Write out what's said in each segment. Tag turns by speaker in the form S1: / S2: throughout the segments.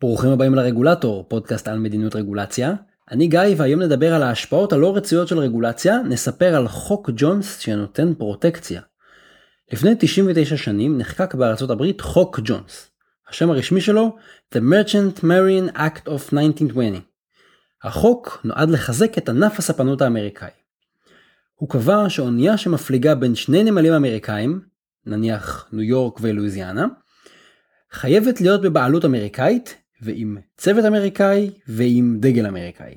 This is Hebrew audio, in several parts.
S1: ברוכים הבאים לרגולטור, פודקאסט על מדיניות רגולציה. אני גיא והיום נדבר על ההשפעות הלא רצויות של רגולציה, נספר על חוק ג'ונס שנותן פרוטקציה. לפני 99 שנים נחקק בארצות הברית חוק ג'ונס. השם הרשמי שלו The Merchant Marine Act of 1920. החוק נועד לחזק את ענף הספנות האמריקאי. הוא קבע שאונייה שמפליגה בין שני נמלים אמריקאים, נניח ניו יורק ולואיזיאנה, חייבת להיות בבעלות אמריקאית ועם צוות אמריקאי ועם דגל אמריקאי.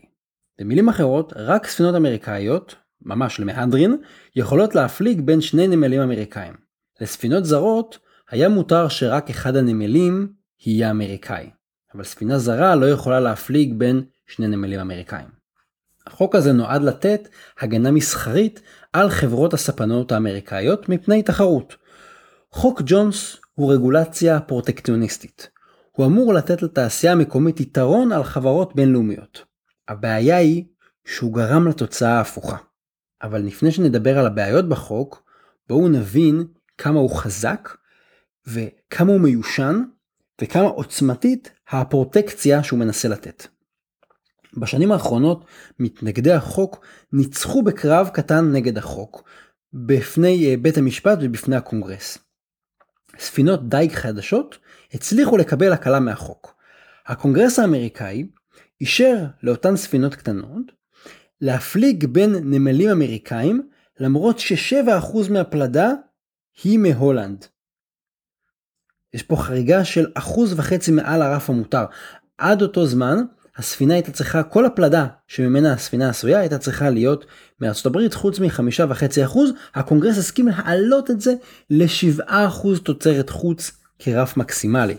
S1: במילים אחרות, רק ספינות אמריקאיות, ממש למהדרין, יכולות להפליג בין שני נמלים אמריקאים. לספינות זרות היה מותר שרק אחד הנמלים יהיה אמריקאי, אבל ספינה זרה לא יכולה להפליג בין שני נמלים אמריקאים. החוק הזה נועד לתת הגנה מסחרית על חברות הספנות האמריקאיות מפני תחרות. חוק ג'ונס הוא רגולציה פרוטקציוניסטית. הוא אמור לתת לתעשייה המקומית יתרון על חברות בינלאומיות. הבעיה היא שהוא גרם לתוצאה ההפוכה. אבל לפני שנדבר על הבעיות בחוק, בואו נבין כמה הוא חזק וכמה הוא מיושן וכמה עוצמתית הפרוטקציה שהוא מנסה לתת. בשנים האחרונות מתנגדי החוק ניצחו בקרב קטן נגד החוק בפני אה, בית המשפט ובפני הקונגרס. ספינות דייג חדשות הצליחו לקבל הקלה מהחוק. הקונגרס האמריקאי אישר לאותן ספינות קטנות להפליג בין נמלים אמריקאים למרות ש-7% מהפלדה היא מהולנד. יש פה חריגה של אחוז וחצי מעל הרף המותר. עד אותו זמן הספינה הייתה צריכה, כל הפלדה שממנה הספינה עשויה הייתה צריכה להיות מארצות הברית חוץ מחמישה וחצי אחוז, הקונגרס הסכים להעלות את זה לשבעה אחוז תוצרת חוץ כרף מקסימלי.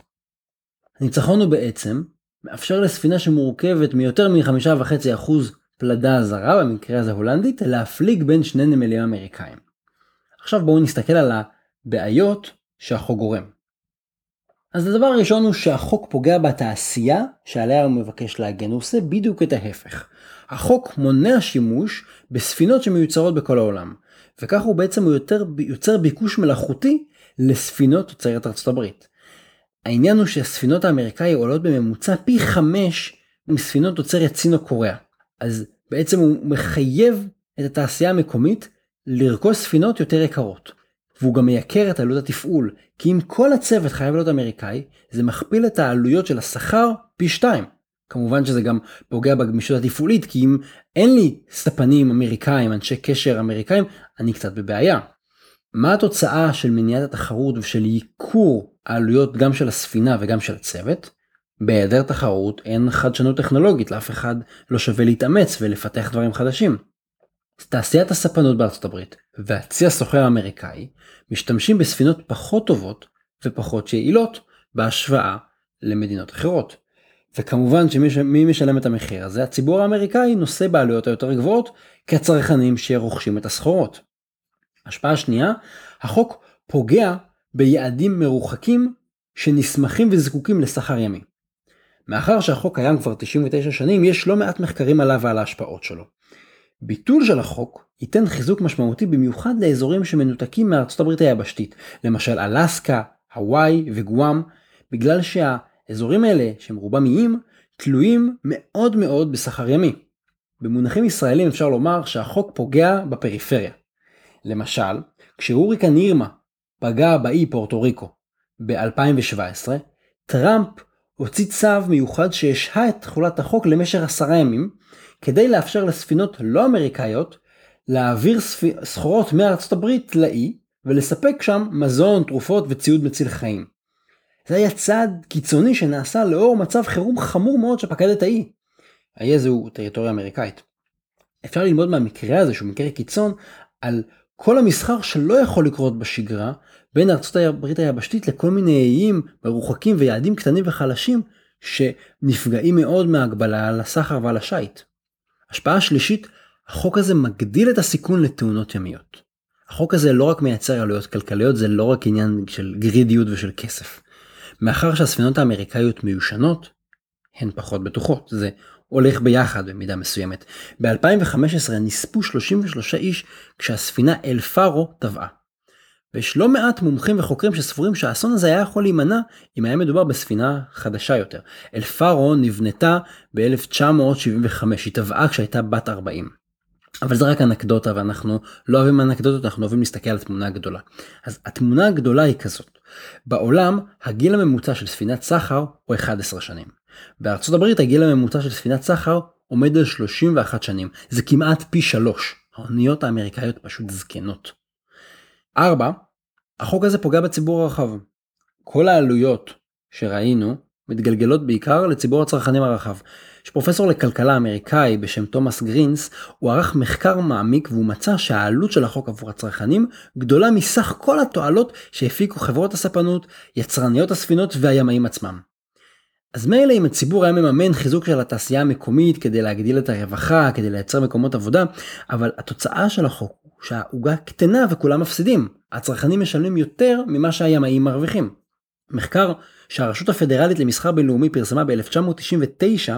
S1: הניצחון הוא בעצם מאפשר לספינה שמורכבת מיותר מחמישה וחצי אחוז פלדה זרה, במקרה הזה הולנדית, להפליג בין שני נמלים אמריקאים. עכשיו בואו נסתכל על הבעיות שהחוק גורם. אז הדבר הראשון הוא שהחוק פוגע בתעשייה שעליה הוא מבקש להגן, הוא עושה בדיוק את ההפך. החוק מונע שימוש בספינות שמיוצרות בכל העולם, וכך הוא בעצם יותר, יוצר ביקוש מלאכותי לספינות תוצרת ארצות הברית. העניין הוא שהספינות האמריקאי עולות בממוצע פי חמש מספינות תוצרת סין או קוריאה. אז בעצם הוא מחייב את התעשייה המקומית לרכוש ספינות יותר יקרות. והוא גם מייקר את עלות התפעול, כי אם כל הצוות חייב להיות אמריקאי, זה מכפיל את העלויות של השכר פי שתיים. כמובן שזה גם פוגע בגמישות התפעולית, כי אם אין לי ספנים אמריקאים, אנשי קשר אמריקאים, אני קצת בבעיה. מה התוצאה של מניעת התחרות ושל ייקור העלויות גם של הספינה וגם של הצוות? בהיעדר תחרות אין חדשנות טכנולוגית, לאף אחד לא שווה להתאמץ ולפתח דברים חדשים. תעשיית הספנות בארצות הברית והצי הסוחר האמריקאי משתמשים בספינות פחות טובות ופחות יעילות בהשוואה למדינות אחרות. וכמובן שמי משלם את המחיר הזה? הציבור האמריקאי נושא בעלויות היותר גבוהות כצרכנים שרוכשים את הסחורות. השפעה שנייה, החוק פוגע ביעדים מרוחקים שנסמכים וזקוקים לסחר ימי. מאחר שהחוק קיים כבר 99 שנים, יש לא מעט מחקרים עליו ועל ההשפעות שלו. ביטול של החוק ייתן חיזוק משמעותי במיוחד לאזורים שמנותקים מארצות הברית היבשתית, למשל אלסקה, הוואי וגואם, בגלל שהאזורים האלה, שהם רובם איים, תלויים מאוד מאוד בסחר ימי. במונחים ישראלים אפשר לומר שהחוק פוגע בפריפריה. למשל, כשהוריקן אירמה פגע באי פורטו ריקו ב-2017, טראמפ הוציא צו מיוחד שהשהה את תחולת החוק למשך עשרה ימים, כדי לאפשר לספינות לא אמריקאיות להעביר סחורות מארצות הברית לאי ולספק שם מזון, תרופות וציוד מציל חיים. זה היה צעד קיצוני שנעשה לאור מצב חירום חמור מאוד שפקד את האי. האי הזה הוא טריטוריה אמריקאית. אפשר ללמוד מהמקרה הזה שהוא מקרה קיצון על כל המסחר שלא יכול לקרות בשגרה בין ארצות הברית היבשתית לכל מיני איים מרוחקים ויעדים קטנים וחלשים שנפגעים מאוד מהגבלה על הסחר ועל השיט. השפעה שלישית, החוק הזה מגדיל את הסיכון לתאונות ימיות. החוק הזה לא רק מייצר עלויות כלכליות, זה לא רק עניין של גרידיות ושל כסף. מאחר שהספינות האמריקאיות מיושנות, הן פחות בטוחות, זה הולך ביחד במידה מסוימת. ב-2015 נספו 33 איש כשהספינה אל פארו טבעה. ויש לא מעט מומחים וחוקרים שסבורים שהאסון הזה היה יכול להימנע אם היה מדובר בספינה חדשה יותר. אלפארו נבנתה ב-1975, היא טבעה כשהייתה בת 40. אבל זה רק אנקדוטה ואנחנו לא אוהבים אנקדוטות, אנחנו אוהבים להסתכל על התמונה הגדולה. אז התמונה הגדולה היא כזאת, בעולם הגיל הממוצע של ספינת סחר הוא 11 שנים. בארצות הברית הגיל הממוצע של ספינת סחר עומד על 31 שנים, זה כמעט פי שלוש. האוניות האמריקאיות פשוט זקנות. 4. החוק הזה פוגע בציבור הרחב. כל העלויות שראינו מתגלגלות בעיקר לציבור הצרכנים הרחב. יש פרופסור לכלכלה אמריקאי בשם תומאס גרינס, הוא ערך מחקר מעמיק והוא מצא שהעלות של החוק עבור הצרכנים גדולה מסך כל התועלות שהפיקו חברות הספנות, יצרניות הספינות והימאים עצמם. אז מילא אם הציבור היה מממן חיזוק של התעשייה המקומית כדי להגדיל את הרווחה, כדי לייצר מקומות עבודה, אבל התוצאה של החוק הוא שהעוגה קטנה וכולם מפסידים. הצרכנים משלמים יותר ממה שהימאים מרוויחים. מחקר שהרשות הפדרלית למסחר בינלאומי פרסמה ב-1999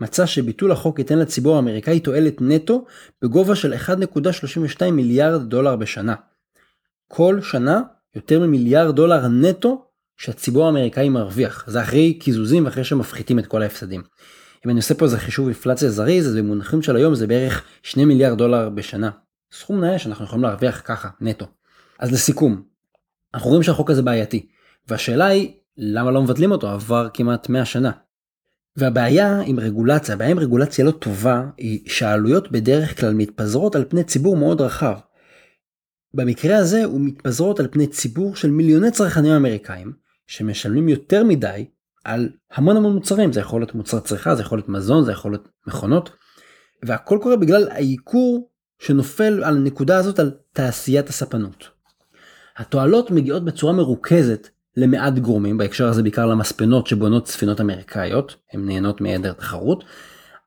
S1: מצא שביטול החוק ייתן לציבור האמריקאי תועלת נטו בגובה של 1.32 מיליארד דולר בשנה. כל שנה יותר ממיליארד דולר נטו שהציבור האמריקאי מרוויח. זה אחרי קיזוזים ואחרי שמפחיתים את כל ההפסדים. אם אני עושה פה איזה חישוב אינפלציה זריז, אז במונחים של היום זה בערך 2 מיליארד דולר בשנה. סכום נאה שאנחנו יכולים להרוויח ככה, נטו. אז לסיכום, אנחנו רואים שהחוק הזה בעייתי, והשאלה היא, למה לא מבטלים אותו? עבר כמעט 100 שנה. והבעיה עם רגולציה, הבעיה עם רגולציה לא טובה, היא שהעלויות בדרך כלל מתפזרות על פני ציבור מאוד רחב. במקרה הזה הוא מתפזרות על פני ציבור של מיליוני צרכנים אמריקאים, שמשלמים יותר מדי על המון המון מוצרים, זה יכול להיות מוצר צריכה, זה יכול להיות מזון, זה יכול להיות מכונות, והכל קורה בגלל העיקור שנופל על הנקודה הזאת על תעשיית הספנות. התועלות מגיעות בצורה מרוכזת למעט גורמים, בהקשר הזה בעיקר למספנות שבונות ספינות אמריקאיות, הן נהנות מהיעדר תחרות,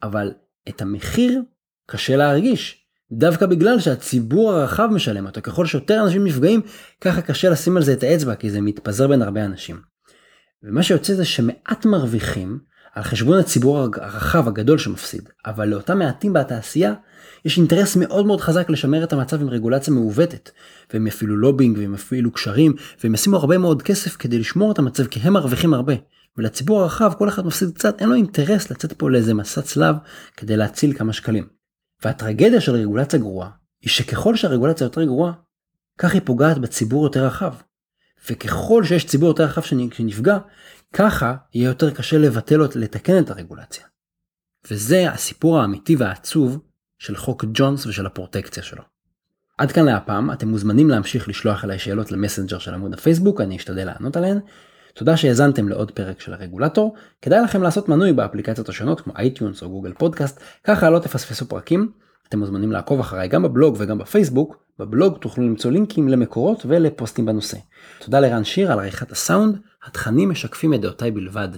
S1: אבל את המחיר קשה להרגיש, דווקא בגלל שהציבור הרחב משלם אותו, ככל שיותר אנשים נפגעים, ככה קשה לשים על זה את האצבע, כי זה מתפזר בין הרבה אנשים. ומה שיוצא זה שמעט מרוויחים על חשבון הציבור הרחב הגדול שמפסיד, אבל לאותם מעטים בתעשייה יש אינטרס מאוד מאוד חזק לשמר את המצב עם רגולציה מעוותת, והם יפעילו לובינג והם יפעילו קשרים, והם ישימו הרבה מאוד כסף כדי לשמור את המצב כי הם מרוויחים הרבה. ולציבור הרחב כל אחד מפסיד קצת, אין לו אינטרס לצאת פה לאיזה מסע צלב כדי להציל כמה שקלים. והטרגדיה של רגולציה גרועה היא שככל שהרגולציה יותר גרועה, כך היא פוגעת בציבור יותר רחב. וככל שיש ציבור יותר רחב שנפגע, ככה יהיה יותר קשה לבטל או לתקן את הרגולציה. וזה הסיפור האמיתי והעצוב של חוק ג'ונס ושל הפרוטקציה שלו. עד כאן להפעם, אתם מוזמנים להמשיך לשלוח אליי שאלות למסנג'ר של עמוד הפייסבוק, אני אשתדל לענות עליהן. תודה שהאזנתם לעוד פרק של הרגולטור, כדאי לכם לעשות מנוי באפליקציות השונות כמו iTunes או Google Podcast, ככה לא תפספסו פרקים. אתם מוזמנים לעקוב אחריי גם בבלוג וגם בפייסבוק, בבלוג תוכלו למצוא לינקים למקורות ולפוסטים בנושא. תודה לרן שיר על עריכת הסאונד, התכנים משקפים את דעותיי בלבד.